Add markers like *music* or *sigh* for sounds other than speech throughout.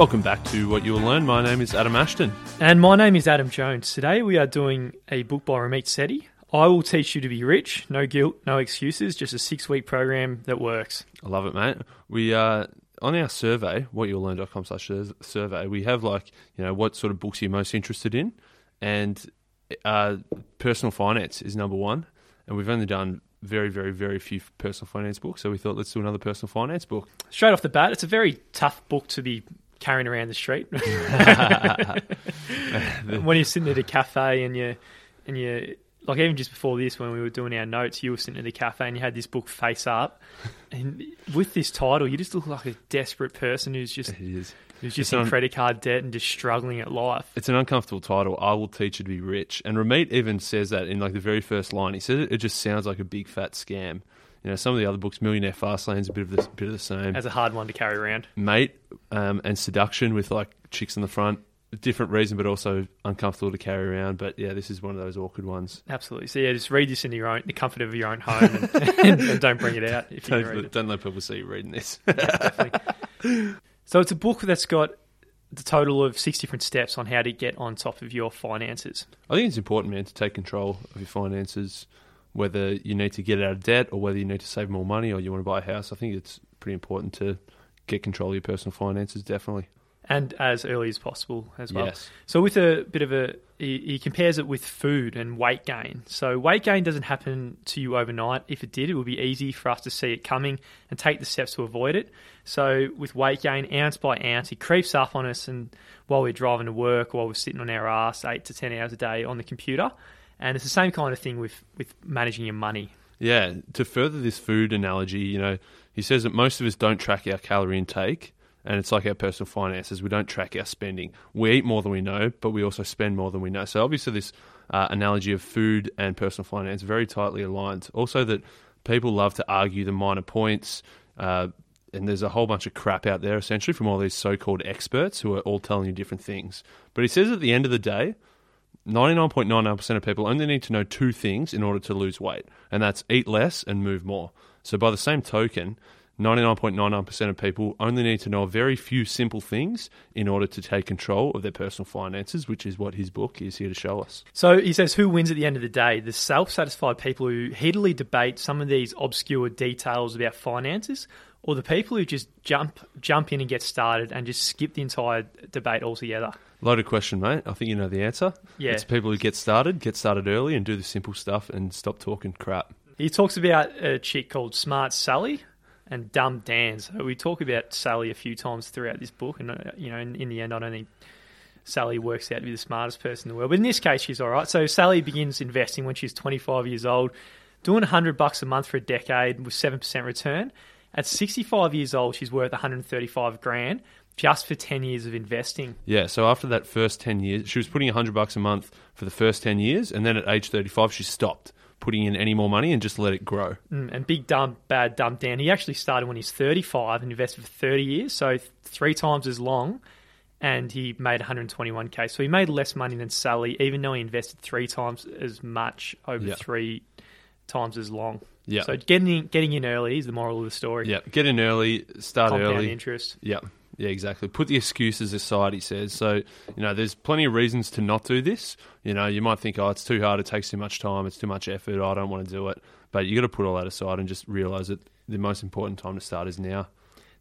Welcome back to What You Will Learn. My name is Adam Ashton. And my name is Adam Jones. Today we are doing a book by Ramit Sethi. I will teach you to be rich, no guilt, no excuses, just a six week program that works. I love it, mate. We uh, on our survey, whatyoulearn.com slash survey, we have like, you know, what sort of books you're most interested in. And uh, personal finance is number one. And we've only done very, very, very few personal finance books. So we thought, let's do another personal finance book. Straight off the bat, it's a very tough book to be carrying around the street. *laughs* *laughs* when you're sitting at a cafe and you and you like even just before this when we were doing our notes, you were sitting at the cafe and you had this book face up, and with this title, you just look like a desperate person who's just who's just it's in un- credit card debt and just struggling at life. It's an uncomfortable title. I will teach you to be rich, and Ramit even says that in like the very first line. He says it, it just sounds like a big fat scam. You know, some of the other books, Millionaire Fastlane's a bit of the bit of the same. As a hard one to carry around, mate, um, and seduction with like chicks in the front. Different reason, but also uncomfortable to carry around. But yeah, this is one of those awkward ones. Absolutely. So yeah, just read this in your own, the comfort of your own home, and, *laughs* and, and don't bring it out. If don't, you don't let people see you reading this. *laughs* yeah, so it's a book that's got the total of six different steps on how to get on top of your finances. I think it's important, man, to take control of your finances whether you need to get out of debt or whether you need to save more money or you want to buy a house. I think it's pretty important to get control of your personal finances, definitely. And as early as possible as well. Yes. So, with a bit of a, he, he compares it with food and weight gain. So, weight gain doesn't happen to you overnight. If it did, it would be easy for us to see it coming and take the steps to avoid it. So, with weight gain, ounce by ounce, it creeps up on us, and while we're driving to work, while we're sitting on our ass eight to 10 hours a day on the computer, and it's the same kind of thing with, with managing your money. Yeah, to further this food analogy, you know, he says that most of us don't track our calorie intake, and it's like our personal finances. We don't track our spending. We eat more than we know, but we also spend more than we know. So obviously, this uh, analogy of food and personal finance very tightly aligned. Also, that people love to argue the minor points. Uh, and there's a whole bunch of crap out there essentially from all these so-called experts who are all telling you different things. But he says at the end of the day, 99.99% of people only need to know two things in order to lose weight, and that's eat less and move more. So, by the same token, 99.99% of people only need to know a very few simple things in order to take control of their personal finances, which is what his book is here to show us. So he says, Who wins at the end of the day? The self satisfied people who heatedly debate some of these obscure details about finances, or the people who just jump jump in and get started and just skip the entire debate altogether? Loaded question, mate. I think you know the answer. Yeah. It's people who get started, get started early, and do the simple stuff and stop talking crap. He talks about a chick called Smart Sally and Dumb Dan. So we talk about Sally a few times throughout this book, and uh, you know, in, in the end, I don't think Sally works out to be the smartest person in the world. But in this case, she's all right. So Sally begins investing when she's 25 years old, doing 100 bucks a month for a decade with 7% return. At 65 years old, she's worth 135 grand just for 10 years of investing. Yeah, so after that first 10 years, she was putting 100 bucks a month for the first 10 years, and then at age 35, she stopped putting in any more money and just let it grow. Mm, and big dumb, bad dumb Dan, he actually started when he's 35 and invested for 30 years, so three times as long, and he made 121k. So he made less money than Sally, even though he invested three times as much over Yeah. three times as long. Yeah. So getting in, getting in early is the moral of the story. Yeah, get in early, start Compound early. interest. Yeah, yeah, exactly. Put the excuses aside, he says. So, you know, there's plenty of reasons to not do this. You know, you might think, oh, it's too hard, it takes too much time, it's too much effort, I don't want to do it. But you got to put all that aside and just realize that the most important time to start is now.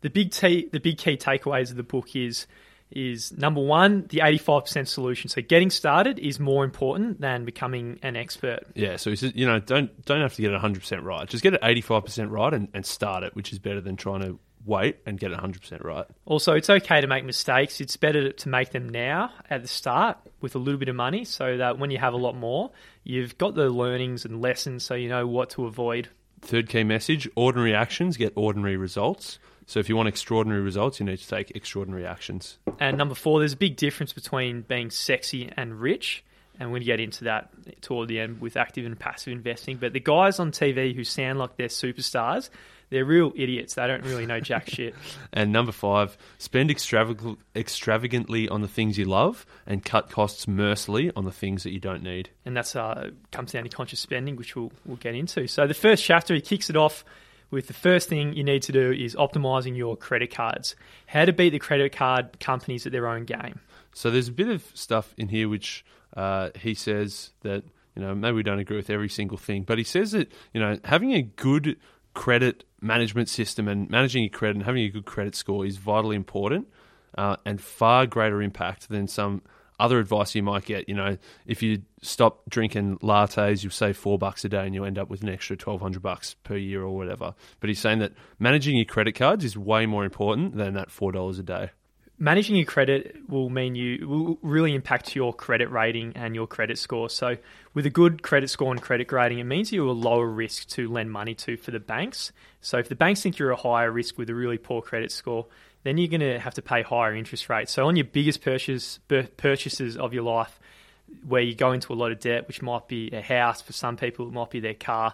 The big t- the big key takeaways of the book is is number one, the 85% solution. So getting started is more important than becoming an expert. Yeah, so you know, don't don't have to get it 100% right. Just get it 85% right and, and start it, which is better than trying to wait and get it 100% right. Also, it's okay to make mistakes. It's better to make them now at the start with a little bit of money so that when you have a lot more, you've got the learnings and lessons so you know what to avoid. Third key message ordinary actions get ordinary results. So if you want extraordinary results, you need to take extraordinary actions. And number four, there's a big difference between being sexy and rich. And we're going to get into that toward the end with active and passive investing. But the guys on TV who sound like they're superstars, they're real idiots. They don't really know jack shit. *laughs* And number five, spend extravag- extravagantly on the things you love and cut costs mercilessly on the things that you don't need. And that's uh, comes down to conscious spending, which we'll, we'll get into. So the first chapter, he kicks it off with the first thing you need to do is optimizing your credit cards. How to beat the credit card companies at their own game. So there's a bit of stuff in here which uh, he says that you know maybe we don't agree with every single thing, but he says that you know having a good credit management system and managing your credit and having a good credit score is vitally important uh, and far greater impact than some other advice you might get. You know, if you stop drinking lattes, you'll save four bucks a day and you end up with an extra twelve hundred bucks per year or whatever. But he's saying that managing your credit cards is way more important than that four dollars a day. Managing your credit will mean you will really impact your credit rating and your credit score. So, with a good credit score and credit rating, it means you're a lower risk to lend money to for the banks. So, if the banks think you're a higher risk with a really poor credit score, then you're going to have to pay higher interest rates. So on your biggest purchase, purchases of your life, where you go into a lot of debt, which might be a house for some people, it might be their car.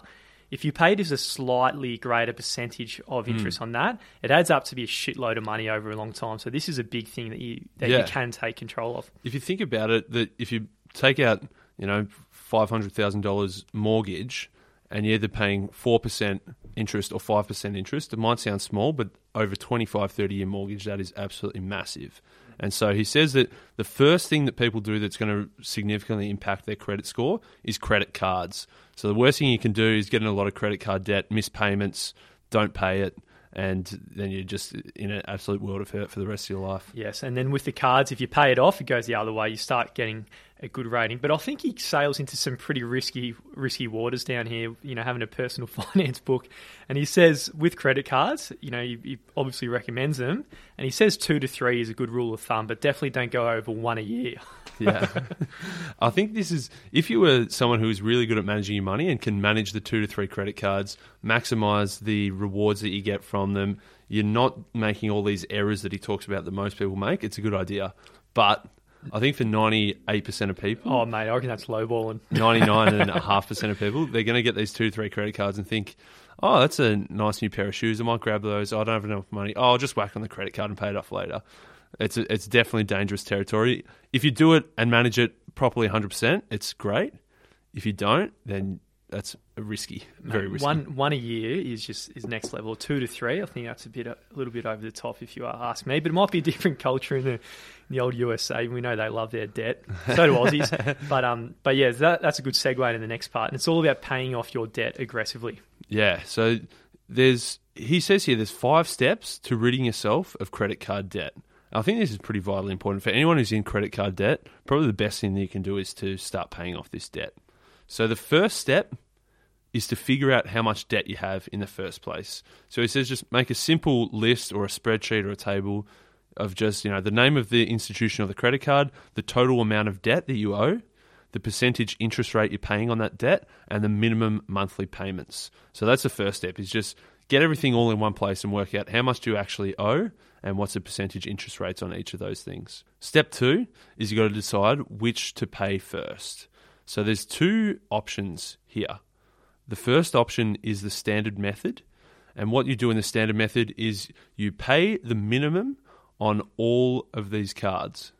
If you pay just a slightly greater percentage of hmm. interest mm. on that, it adds up to be a shitload of money over a long time. So this is a big thing that you that yeah. you can take control of. If you think about it, that if you take out, you know, five hundred thousand dollars mortgage, and you're either paying 4% interest or 5% interest. It might sound small, but over 25, 30 year mortgage, that is absolutely massive. And so he says that the first thing that people do that's going to significantly impact their credit score is credit cards. So the worst thing you can do is get in a lot of credit card debt, miss payments, don't pay it, and then you're just in an absolute world of hurt for the rest of your life. Yes, and then with the cards, if you pay it off, it goes the other way. You start getting a good rating. But I think he sails into some pretty risky risky waters down here. You know, having a personal *laughs* finance book, and he says with credit cards, you know, he, he, obviously recommends them, and he says two to three is a good rule of thumb, but definitely don't go over one a year. *laughs* yeah, *laughs* I think this is if you were someone who is really good at managing your money and can manage the two to three credit cards, maximize the rewards that you get from them. You're not making all these errors that he talks about that most people make. It's a good idea, but I think for 98% of people. Oh, mate, I reckon that's lowballing. *laughs* 99.5% of people, they're going to get these two, three credit cards and think, oh, that's a nice new pair of shoes. I might grab those. I don't have enough money. Oh, I'll just whack on the credit card and pay it off later. It's, a, it's definitely dangerous territory. If you do it and manage it properly 100%, it's great. If you don't, then that's risky, very risky. One one a year is just is next level. Two to three, I think that's a bit a little bit over the top if you ask me. But it might be a different culture in the, in the old USA. We know they love their debt. So do Aussies. *laughs* but um, but yeah, that, that's a good segue to the next part, and it's all about paying off your debt aggressively. Yeah. So there's he says here there's five steps to ridding yourself of credit card debt. I think this is pretty vitally important for anyone who's in credit card debt. Probably the best thing that you can do is to start paying off this debt. So the first step is to figure out how much debt you have in the first place. So he says just make a simple list or a spreadsheet or a table of just, you know, the name of the institution of the credit card, the total amount of debt that you owe, the percentage interest rate you're paying on that debt, and the minimum monthly payments. So that's the first step is just get everything all in one place and work out how much do you actually owe and what's the percentage interest rates on each of those things. Step 2 is you've got to decide which to pay first. So there's two options here. The first option is the standard method. And what you do in the standard method is you pay the minimum on all of these cards.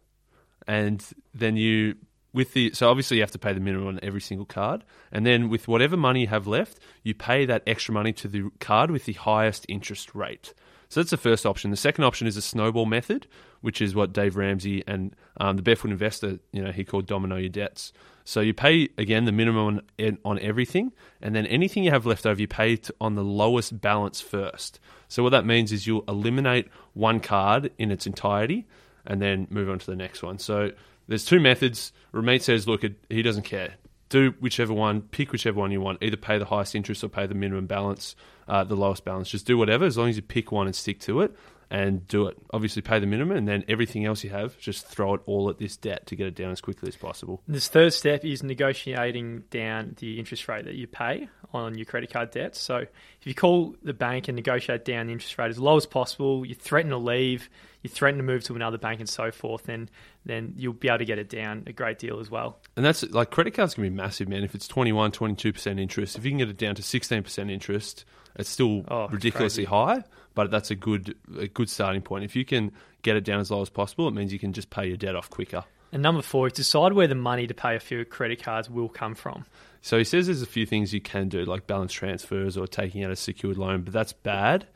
And then you with the so obviously you have to pay the minimum on every single card and then with whatever money you have left you pay that extra money to the card with the highest interest rate so that's the first option the second option is a snowball method which is what dave ramsey and um, the barefoot investor you know he called domino your debts so you pay again the minimum on, on everything, and then anything you have left over, you pay on the lowest balance first. So what that means is you'll eliminate one card in its entirety, and then move on to the next one. So there's two methods. Ramit says, look, he doesn't care. Do whichever one, pick whichever one you want. Either pay the highest interest or pay the minimum balance, uh, the lowest balance. Just do whatever as long as you pick one and stick to it and do it. Obviously, pay the minimum, and then everything else you have, just throw it all at this debt to get it down as quickly as possible. This third step is negotiating down the interest rate that you pay on your credit card debt. So, if you call the bank and negotiate down the interest rate as low as possible, you threaten to leave, you threaten to move to another bank, and so forth, then then you'll be able to get it down a great deal as well. And that's like credit cards can be massive, man. If it's 21, 22% interest, if you can get it down to 16% interest, it's still oh, ridiculously crazy. high but that's a good a good starting point. If you can get it down as low as possible, it means you can just pay your debt off quicker. And number four is decide where the money to pay a few credit cards will come from. So he says there's a few things you can do, like balance transfers or taking out a secured loan, but that's bad.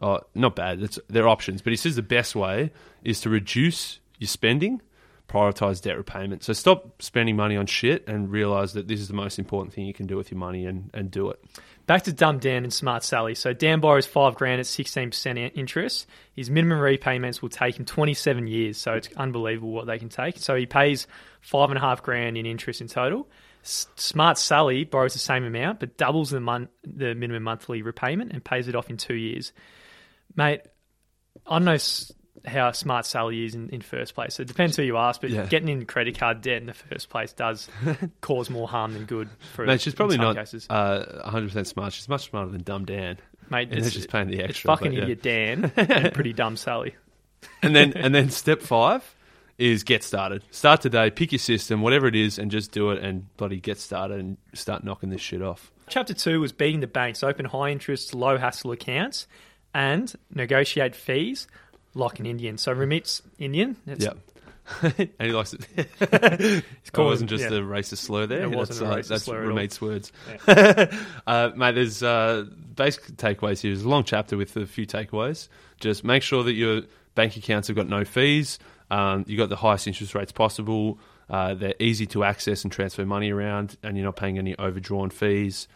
Oh, not bad. It's, they're options. But he says the best way is to reduce your spending, prioritize debt repayment. So stop spending money on shit and realize that this is the most important thing you can do with your money and, and do it. Back to Dumb Dan and Smart Sally. So Dan borrows five grand at 16% interest. His minimum repayments will take him 27 years. So it's unbelievable what they can take. So he pays five and a half grand in interest in total. Smart Sally borrows the same amount, but doubles the, mon- the minimum monthly repayment and pays it off in two years. Mate, I know how smart Sally is in, in first place. So it depends who you ask, but Yeah. getting in credit card debt in the first place does *laughs* cause more harm than good. For Mate, she's probably not cases. uh, 100% smart. She's much smarter than Dumb Dan. Mate, And it's, just paying the it's extra. fucking but yeah. idiot Dan *laughs* and pretty dumb Sally. and then *laughs* and then step five is get started. Start today. Pick your system, whatever it is, and just do it. And bloody get started and start knocking this shit off. Chapter two was beating the banks, open high interest, low hassle accounts, and negotiate fees like an Indian. So Ramit's Indian. Yeah. *laughs* and he likes it. *laughs* it wasn't just yeah. a racist slur there. It wasn't that's, a uh, racist that's slur. Ramit's words. *laughs* uh, mate, there's uh, basic takeaways here. There's a long chapter with a few takeaways. Just make sure that your bank accounts have got no fees. Um, you got the highest interest rates possible. Uh, they're easy to access and transfer money around, and you're not paying any overdrawn fees.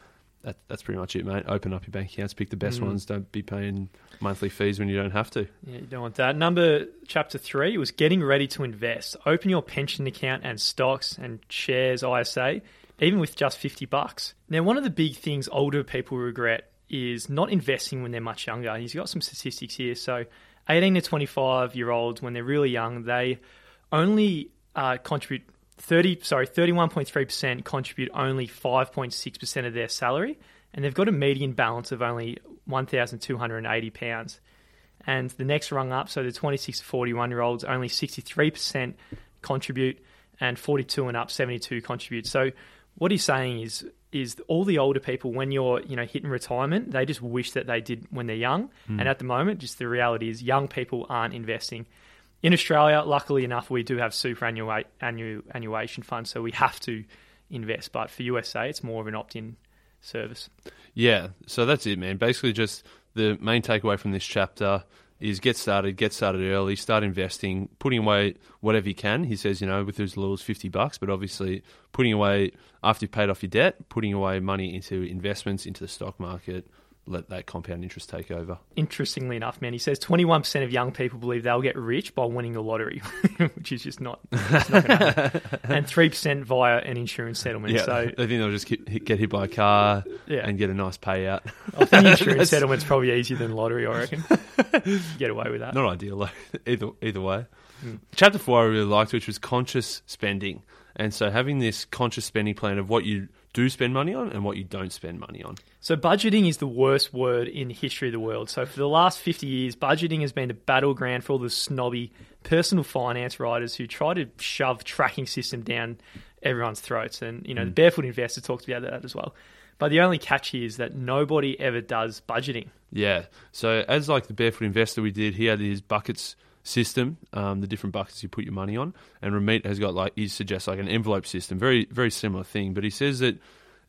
That, that's pretty much it, mate. Open up your bank accounts, pick the best Mm. ones. Don't be paying monthly fees when you don't have to. Yeah, you don't want that. Number chapter three was getting ready to invest. Open your pension account and stocks and shares, ISA, even with just fifty bucks. Now, one of the big things older people regret is not investing when they're much younger. And He's got some statistics here. So, eighteen to twenty-five year olds, when they're really young, they only uh, contribute. 30 sorry 31.3% contribute only 5.6% of their salary and they've got a median balance of only 1280 pounds and the next rung up, so the 26 to 41 year olds, only 63% contribute, and 42 and up, 72 contribute. So what he's saying is, is all the older people, when you're you know hitting retirement, they just wish that they did when they're young. Hmm. And at the moment, just the reality is, young people aren't investing. In Australia, luckily enough, we do have superannuation annuation funds, so we have to invest. But for USA, it's more of an opt-in service. Yeah, so that's it, man. Basically, just the main takeaway from this chapter is get started, get started early, start investing, putting away whatever you can. He says, you know, with his little as 50 bucks, but obviously putting away, after you've paid off your debt, putting away money into investments, into the stock market, let that compound interest take over. interestingly enough, man, he says 21% of young people believe they'll get rich by winning the lottery, *laughs* which is just not, not going to happen. *laughs* And 3% via an insurance settlement. Yeah, So, I think they'll just get, get hit by a car yeah, and get a nice payout. I think insurance *laughs* settlement's probably easier than lottery, I reckon. get away with that. Not ideal, though. either either way. Mm. Chapter four I really liked, which was conscious spending, and so having this conscious spending plan of what you do spend money on and what you don't spend money on. So, budgeting is the worst word in the history of the world. So, for the last 50 years, budgeting has been the battleground for all the snobby personal finance writers who try to shove tracking system down everyone's throats. And, you know, the hmm. Barefoot Investor talks about that as well. But the only catch here is that nobody ever does budgeting. Yeah. So as like the barefoot investor we did, he had his buckets system, um, the different buckets you put your money on, and Ramit has got like he suggests like an envelope system, very very similar thing. But he says that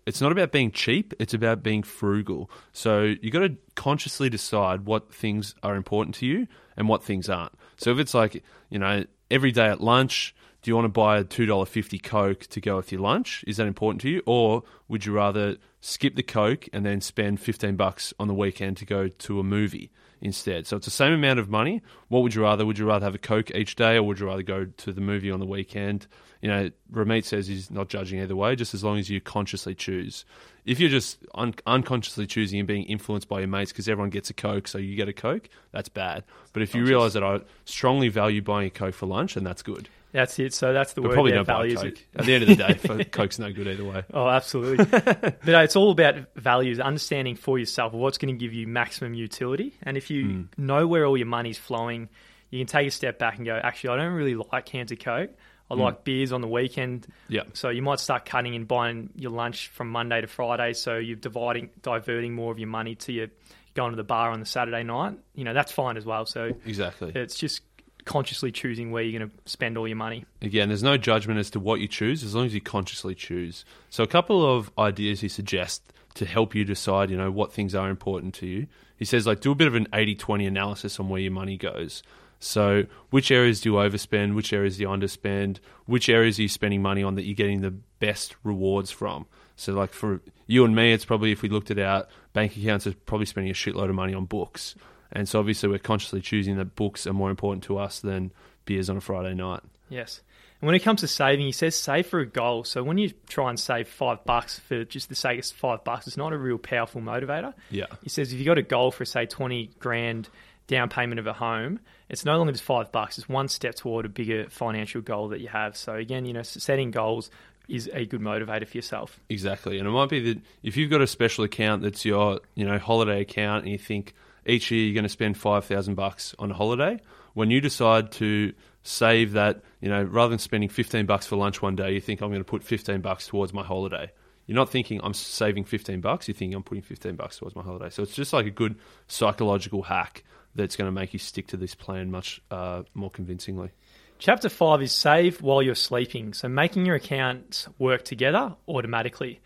it's not about being cheap; it's about being frugal. So you got to consciously decide what things are important to you and what things aren't. So if it's like you know every day at lunch. Do you want to buy a two dollar fifty Coke to go with your lunch? Is that important to you, or would you rather skip the Coke and then spend fifteen bucks on the weekend to go to a movie instead? So it's the same amount of money. What would you rather? Would you rather have a Coke each day, or would you rather go to the movie on the weekend? You know, Ramit says he's not judging either way, just as long as you consciously choose. If you're just un- unconsciously choosing and being influenced by your mates because everyone gets a Coke, so you get a Coke, that's bad. But if you realise that I strongly value buying a Coke for lunch, then that's good. That's it. So, that's the But word probably don't buy values. Coke. At the end of the day, *laughs* Coke's no good either way. Oh, absolutely. *laughs* but uh, it's all about values, understanding for yourself what's going to give you maximum utility. And if you Hmm. know where all your money's flowing, you can take a step back and go, actually, I don't really like cans of Coke. I Hmm. like beers on the weekend. Yeah. So you might start cutting and buying your lunch from Monday to Friday. So you're dividing, diverting more of your money to your going to the bar on the Saturday night. You know, that's fine as well. So Exactly. it's just consciously choosing where you're going to spend all your money. Again, there's no judgment as to what you choose as long as you consciously choose. So, a couple of ideas he suggests to help you decide, you know, what things are important to you. He says, like, do a bit of an 80 20 analysis on where your money goes. So, which areas do you overspend? Which areas do you underspend? Which areas are you spending money on that you're getting the best rewards from? So, like for you and me, it's probably if we looked at our bank accounts, it's probably spending a shitload of money on books. And so, obviously, we're consciously choosing that books are more important to us than beers on a Friday night. Yes. And when it comes to saving, he says save for a goal. So when you try and save five bucks for just the sake of five bucks, it's not a real powerful motivator. Yeah. He says if you've got a goal for say twenty grand down payment of a home, it's no longer just five bucks. It's one step toward a bigger financial goal that you have. So again, you know, setting goals is a good motivator for yourself. Exactly, and it might be that if you've got a special account that's your you know holiday account, and you think each year you're going to spend five thousand bucks on a holiday, when you decide to save that, you know, rather than spending fifteen bucks for lunch one day, you think I'm going to put fifteen bucks towards my holiday. You're not thinking I'm saving 15 bucks. You're thinking I'm putting 15 bucks towards my holiday. So it's just like a good psychological hack that's going to make you stick to this plan much uh, more convincingly. Chapter 5 is save while you're sleeping. So making your accounts work together automatically.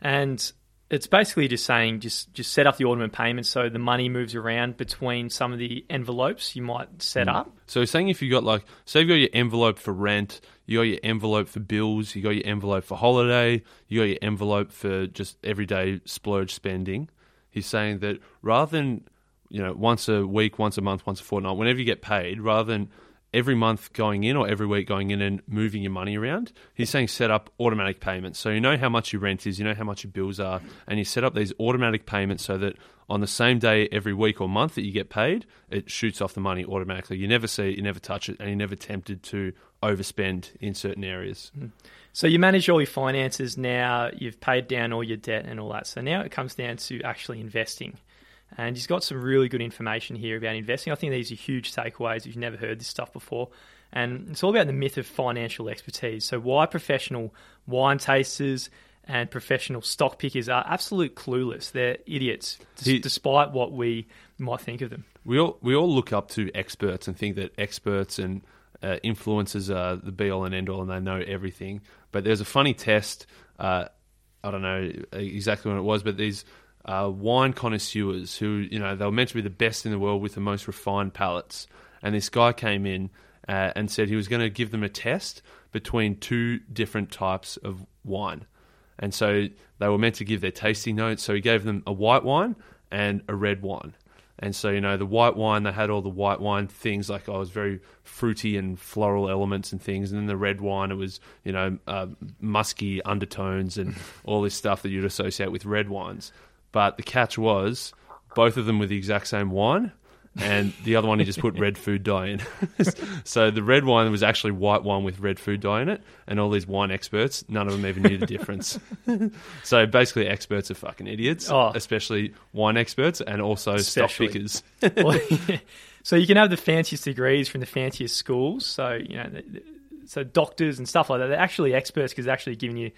And it's basically just saying just just set up the automated payments so the money moves around between some of the envelopes you might set hmm. up. So saying if you got like, say you've got your envelope for rent, you got your envelope for bills, you got your envelope for holiday, you got your envelope for just everyday splurge spending. He's saying that rather than you know once a week, once a month, once a fortnight, whenever you get paid, rather than every month going in or every week going in and moving your money around. He's saying set up automatic payments. So you know how much your rent is, you know how much your bills are, and you set up these automatic payments so that on the same day every week or month that you get paid, it shoots off the money automatically. You never see it, you never touch it, and you're never tempted to overspend in certain areas. Hmm. So you manage all your finances now, you've paid down all your debt and all that. So now it comes down to actually investing. And he's got some really good information here about investing. I think these are huge takeaways if you've never heard this stuff before. And it's all about the myth of financial expertise. So, why professional wine tasters and professional stock pickers are absolute clueless. They're idiots, he, despite what we might think of them. We all, we all look up to experts and think that experts and uh, influencers are the be all and end all and they know everything. But there's a funny test. Uh, I don't know exactly when it was, but these uh, wine connoisseurs who, you know, they were meant to be the best in the world with the most refined palates. And this guy came in uh, and said he was going to give them a test between two different types of wine. And so they were meant to give their tasting notes. So he gave them a white wine and a red wine. And so, you know, the white wine, they had all the white wine things like, oh, it was very fruity and floral elements and things. And then the red wine, it was, you know, uh, musky undertones and all this stuff that you'd associate with red wines. But the catch was both of them were the exact same wine, and the other one he just put *laughs* red food dye in. *laughs* so the red wine was actually white wine with red food dye in it, and all these wine experts, none of them even knew the difference. *laughs* so basically, experts are fucking idiots, oh. especially wine experts and also especially. stock pickers. well. So you can have the fanciest degrees from the fanciest schools. So you know, so doctors and stuff like that. They're actually experts because they're actually giving you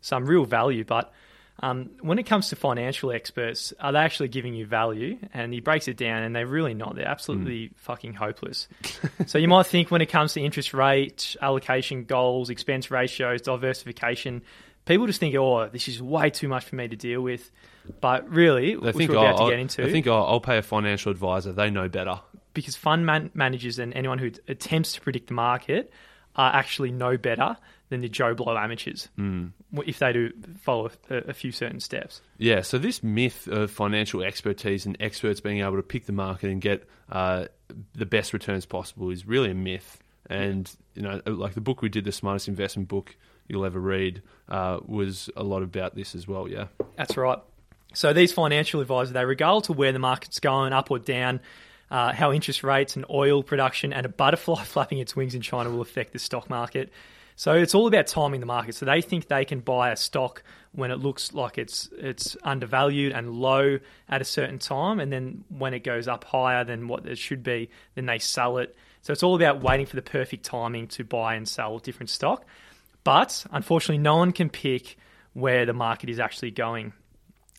some real value, but um, when it comes to financial experts, are they actually giving you value? And he breaks it down, and they're really not. They're absolutely mm. fucking hopeless. *laughs* so you might think when it comes to interest rate, allocation goals, expense ratios, diversification, people just think, oh, this is way too much for me to deal with. But really, they which think, we're about oh, to get into, I think oh, I'll pay a financial advisor. They know better. Because fund man- managers and anyone who attempts to predict the market are actually know better than the Joe Blow amateurs mm. if they do follow a, a, few certain steps. Yeah, so this myth of financial expertise and experts being able to pick the market and get uh, the best returns possible is really a myth. And you know, like the book we did, the smartest investment book you'll ever read, uh, was a lot about this as well. Yeah, that's right. So these financial advisors, they regard to where the market's going, up or down. Uh, how interest rates and oil production and a butterfly *laughs* flapping its wings in China will affect the stock market. So it's all about timing the market. So they think they can buy a stock when it looks like it's it's undervalued and low at a certain time, and then when it goes up higher than what it should be, then they sell it. So it's all about waiting for the perfect timing to buy and sell different stock. But unfortunately, no one can pick where the market is actually going.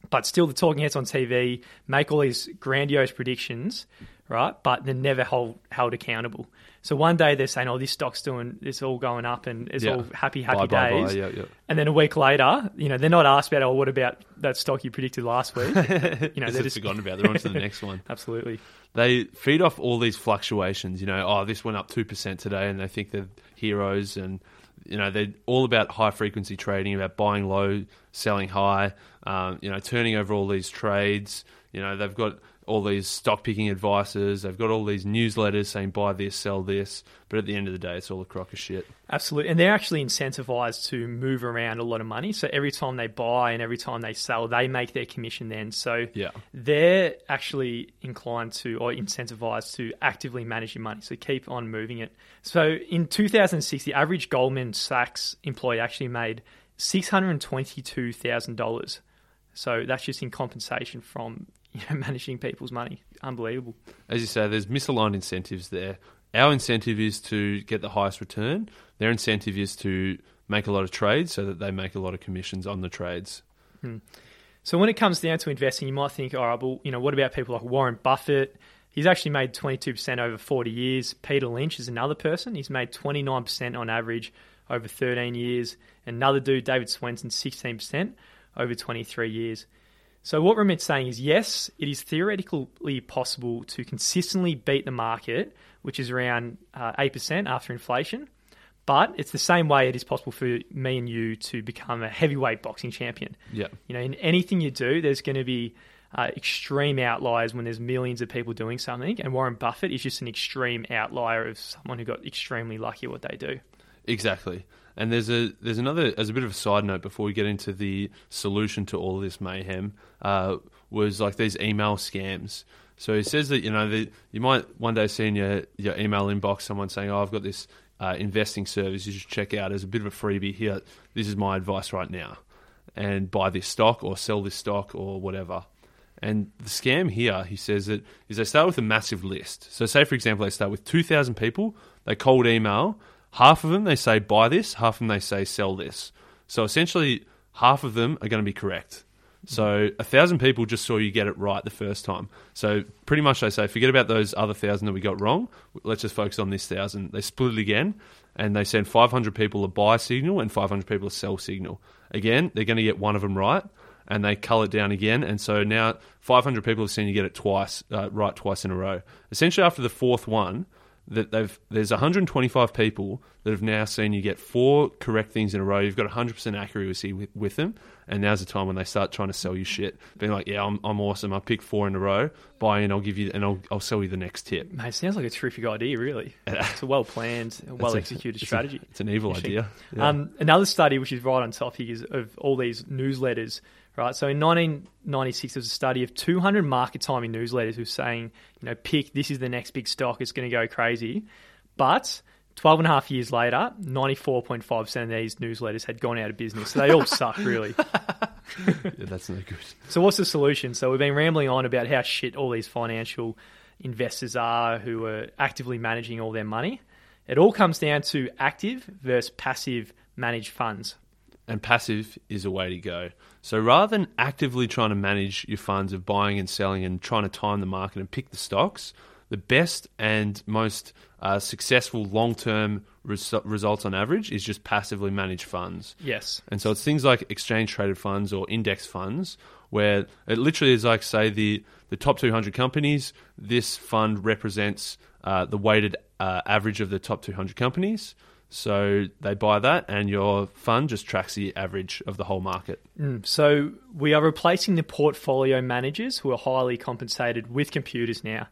But still, the talking heads on TV make all these grandiose predictions right? But they're never hold, held accountable. So one day they're saying, "Oh, this stock's doing, it's all going up, and it's Yeah. all happy, happy Bye, bye, days." bye. Yeah, yeah. And then a week later, you know, they're not asked about, "Oh, what about that stock you predicted last week?" *laughs* you know, It's they're just just forgotten about. They're on to the *laughs* next one. absolutely. They feed off all these fluctuations. You know, oh, this went up two percent today, and they think they're heroes, and you know they're all about high frequency trading, about buying low, selling high. Um, you know, turning over all these trades. You know, they've got all these stock picking advices. They've got all these newsletters saying buy this, sell this. But at the end of the day, it's all a crock of shit. Absolutely. And they're actually incentivized to move around a lot of money. So every time they buy and every time they sell, they make their commission then. So Yeah. they're actually inclined to or incentivized to actively manage your money. So keep on moving it. So in 2006, the average Goldman Sachs employee actually made $622,000. So that's just in compensation from you know, *laughs* managing people's money. Unbelievable. as you say, there's misaligned incentives there. Our incentive is to get the highest return. Their incentive is to make a lot of trades so that they make a lot of commissions on the trades. Hmm. So when it comes down to investing, you might think, all right, well, you know, what about people like Warren Buffett? He's actually made 22% over 40 years. Peter Lynch is another person. He's made 29% on average over 13 years. Another dude, David Swensen, 16% over 23 years. So what Ramit's saying is, yes, it is theoretically possible to consistently beat the market, which is around uh, 8% after inflation. But it's the same way it is possible for me and you to become a heavyweight boxing champion. Yeah. You know, in anything you do, there's going to be uh, extreme outliers when there's millions of people doing something. And Warren Buffett is just an extreme outlier of someone who got extremely lucky at what they do. Exactly. And there's a there's another as a bit of a side note before we get into the solution to all this mayhem uh, was like these email scams. So he says that you know you might one day see in your your email inbox someone saying, "Oh, I've got this uh, investing service you should check out as a bit of a freebie. Here, this is my advice right now, and buy this stock or sell this stock or whatever." And the scam here, he says that is they start with a massive list. So, say for example, they start with two thousand people. They cold email. Half of them they say buy this. Half of them they say sell this. So essentially, half of them are going to be correct. So a thousand people just saw you get it right the first time. So pretty much they say forget about those other thousand that we got wrong. Let's just focus on this thousand. They split it again, and they send five hundred people a buy signal and five hundred people a sell signal. Again, they're going to get one of them right and they cull it down again. And so now 500 people have seen you get it twice, uh, right twice in a row. Essentially, after the fourth one, that they've there's 125 people that have now seen you get four correct things in a row. You've got 100% accuracy with, with them, and now's the time when they start trying to sell you shit, being like, "Yeah, I'm, I'm awesome. I picked four in a row. Buy in. I'll give you, and I'll, I'll sell you the next tip." Mate, it sounds like a terrific idea, really. *laughs* It's a well planned, well executed strategy. It's an evil idea. Yeah. Um, another study, which is right on topic, is of all these newsletters. Right, so in 1996, there was a study of 200 market timing newsletters who were saying, you know, pick this is the next big stock, it's going to go crazy. But 12 and a half years later, 94.5% of these newsletters had gone out of business. So they all suck, *laughs* really. yeah, that's no good. So what's the solution? So we've been rambling on about how shit all these financial investors are who are actively managing all their money. It all comes down to active versus passive managed funds. and passive is a way to go. So rather than actively trying to manage your funds of buying and selling and trying to time the market and pick the stocks, the best and most uh, successful long term res- results on average is just passively managed funds. Yes. And so it's things like exchange traded funds or index funds, where it literally is like, say, the, the top 200 companies, this fund represents uh, the weighted uh, average of the top 200 companies. So they buy that, and your fund just tracks the average of the whole market. Mm, So we are replacing the portfolio managers who are highly compensated with computers now.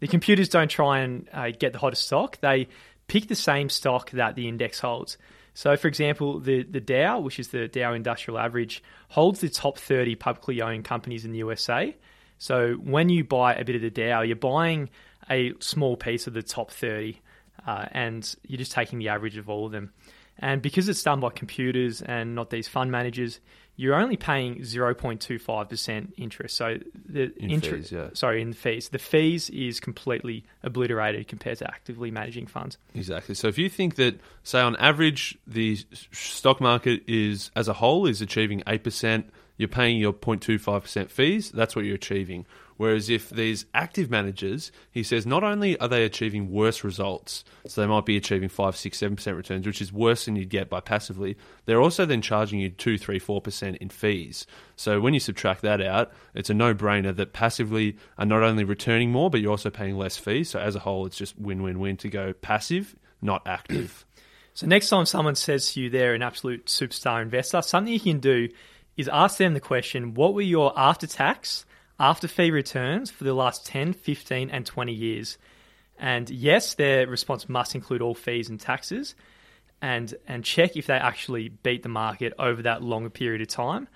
The computers don't try and uh, get the hottest stock; they pick the same stock that the index holds. So, for example, the the Dow, which is the Dow Industrial Average, holds the top 30 publicly owned companies in the USA. So, when you buy a bit of the Dow, you're buying a small piece of the top 30, uh, and you're just taking the average of all of them. And because it's done by computers and not these fund managers, you're only paying 0.25% interest. So the In interest, yeah. sorry, in fees. The fees is completely obliterated compared to actively managing funds. Exactly. So if you think that, say, on average, the stock market is as a whole is achieving eight percent you're paying your 0.25% fees, that's what you're achieving. Whereas if these active managers, he says not only are they achieving worse results, so they might be achieving 5, 6, 7% returns, which is worse than you'd get by passively, they're also then charging you 2, 3, 4% in fees. So when you subtract that out, it's a no brainer that passively are not only returning more, but you're also paying less fees. So as a whole, it's just win win win to go passive, not active. *clears throat* So next time someone says to you they're an absolute superstar investor, something you can do is ask them the question, what were your after tax, after fee returns for the last 10, 15 and 20 years? And yes, their response must include all fees and taxes and and check if they actually beat the market over that longer period of time,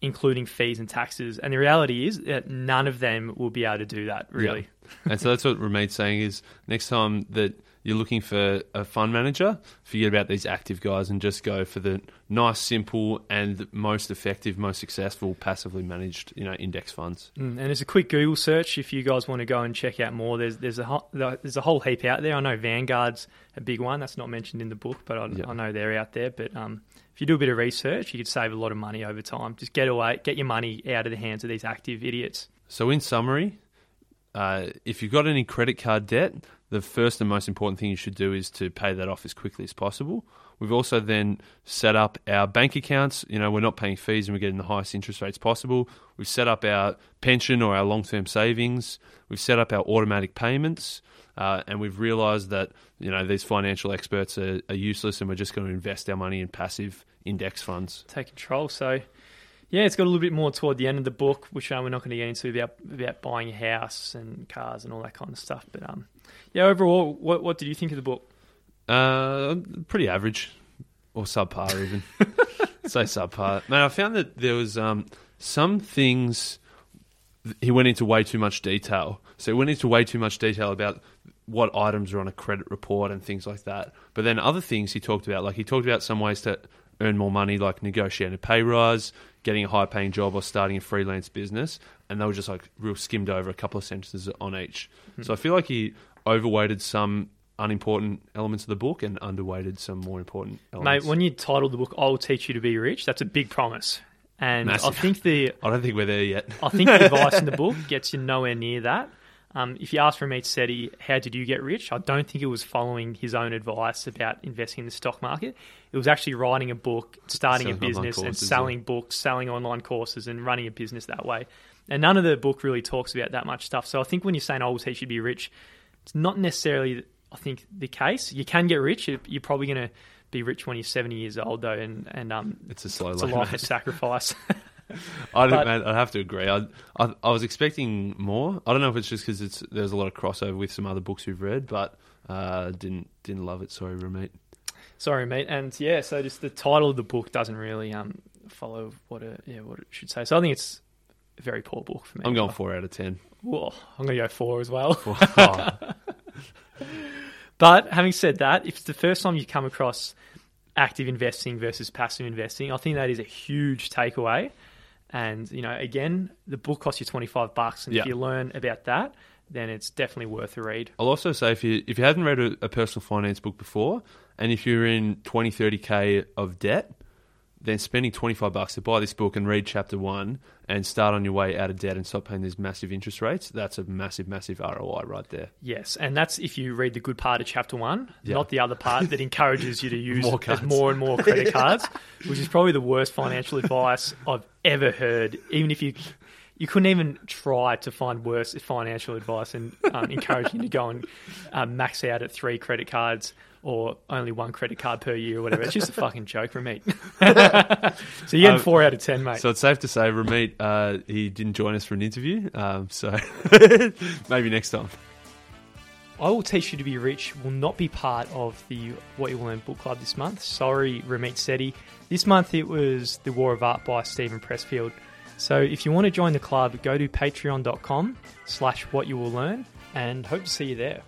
including fees and taxes. And the reality is that none of them will be able to do that, really. Yeah. and so that's what Ramit's saying is next time that you're looking for a fund manager, forget about these active guys and just go for the nice, simple, and most effective, most successful passively managed, you know, index funds. Mm, and it's a quick Google search if you guys want to go and check out more. There's there's a ho- there's a whole heap out there. I know Vanguard's a big one. That's not mentioned in the book, but I, I know they're out there. But um, if you do a bit of research, you could save a lot of money over time. Just get away, get your money out of the hands of these active idiots. So, in summary, uh, if you've got any credit card debt, the first and most important thing you should do is to pay that off as quickly as possible. We've also then set up our bank accounts. You know, we're not paying fees and we're getting the highest interest rates possible. We've set up our pension or our long term savings. We've set up our automatic payments. Uh, and we've realised that you know these financial experts are, are useless, and we're just going to invest our money in passive index funds. Take control. So yeah, it's got a little bit more toward the end of the book, which uh, we're not going to get into about about buying a house and cars and all that kind of stuff. But um, yeah, overall, what what did you think of the book? Uh, pretty average or subpar even. *laughs* Say subpar. Man, I found that there was um some things he went into way too much detail. So he went into way too much detail about what items are on a credit report and things like that. But then other things he talked about, like he talked about some ways to earn more money, like negotiating a pay rise, getting a high paying job, or starting a freelance business. And they were just like real skimmed over a couple of sentences on each. Mm-hmm. So I feel like he overweighted some unimportant elements of the book and underweighted some more important elements. Mate, when you titled the book "I'll Teach You to Be Rich," that's a big promise. And Massive. I think the *laughs* I don't think we're there yet. I think the advice in the *laughs* book gets you nowhere near that. Um, if you ask Ramit Sethi, how did you get rich? I don't think it was following his own advice about investing in the stock market. It was actually writing a book, starting selling a business, courses, and selling yeah. books, selling online courses, and running a business that way. And none of the book really talks about that much stuff. So I think when you're saying, "I will teach you to be rich," it's not necessarily, I think, the case. You can get rich. You're probably going to be rich when you're 70 years old, though, and and um, it's a slow it's life, a life of *laughs* sacrifice. *laughs* *laughs* I don't, man, I have to agree. I, I, I was expecting more. I don't know if it's just because it's there's a lot of crossover with some other books we've read, but uh, didn't didn't love it. Sorry, Ramit. Sorry, mate. And yeah, so just the title of the book doesn't really um follow what it yeah what it should say. So I think it's a very poor book for me. I'm going four out of ten. Whoa, I'm going to go four as well. Four. *laughs* Oh. but having said that, if it's the first time you come across active investing versus passive investing, I think that is a huge takeaway. And you know, again, the book costs you twenty five bucks, and yeah. if you learn about that, then it's definitely worth a read. I'll also say if you if you hadn't read a, a personal finance book before, and if you're in 20, 30 k of debt, then spending 25 bucks to buy this book and read chapter one and start on your way out of debt and stop paying these massive interest rates, that's a massive, massive ROI right there. Yes, and that's if you read the good part of chapter one, yeah. not the other part that encourages you to *laughs* use more, more and more credit *laughs* cards, which is probably the worst financial advice I've ever heard. Even if you you couldn't even try to find worse financial advice and um, *laughs* encouraging you to go and um, max out at three credit cards or only one credit card per year or whatever. It's just a fucking joke, Ramit. *laughs* so you're getting um, four out of ten, mate. So it's safe to say Ramit, uh, he didn't join us for an interview. Um, so *laughs* maybe next time. I Will Teach You to Be Rich will not be part of the What You Will Learn book club this month. Sorry, Ramit Sethi. This month it was The War of Art by Steven Pressfield. So if you want to join the club, go to patreon.com slash what you will learn and hope to see you there.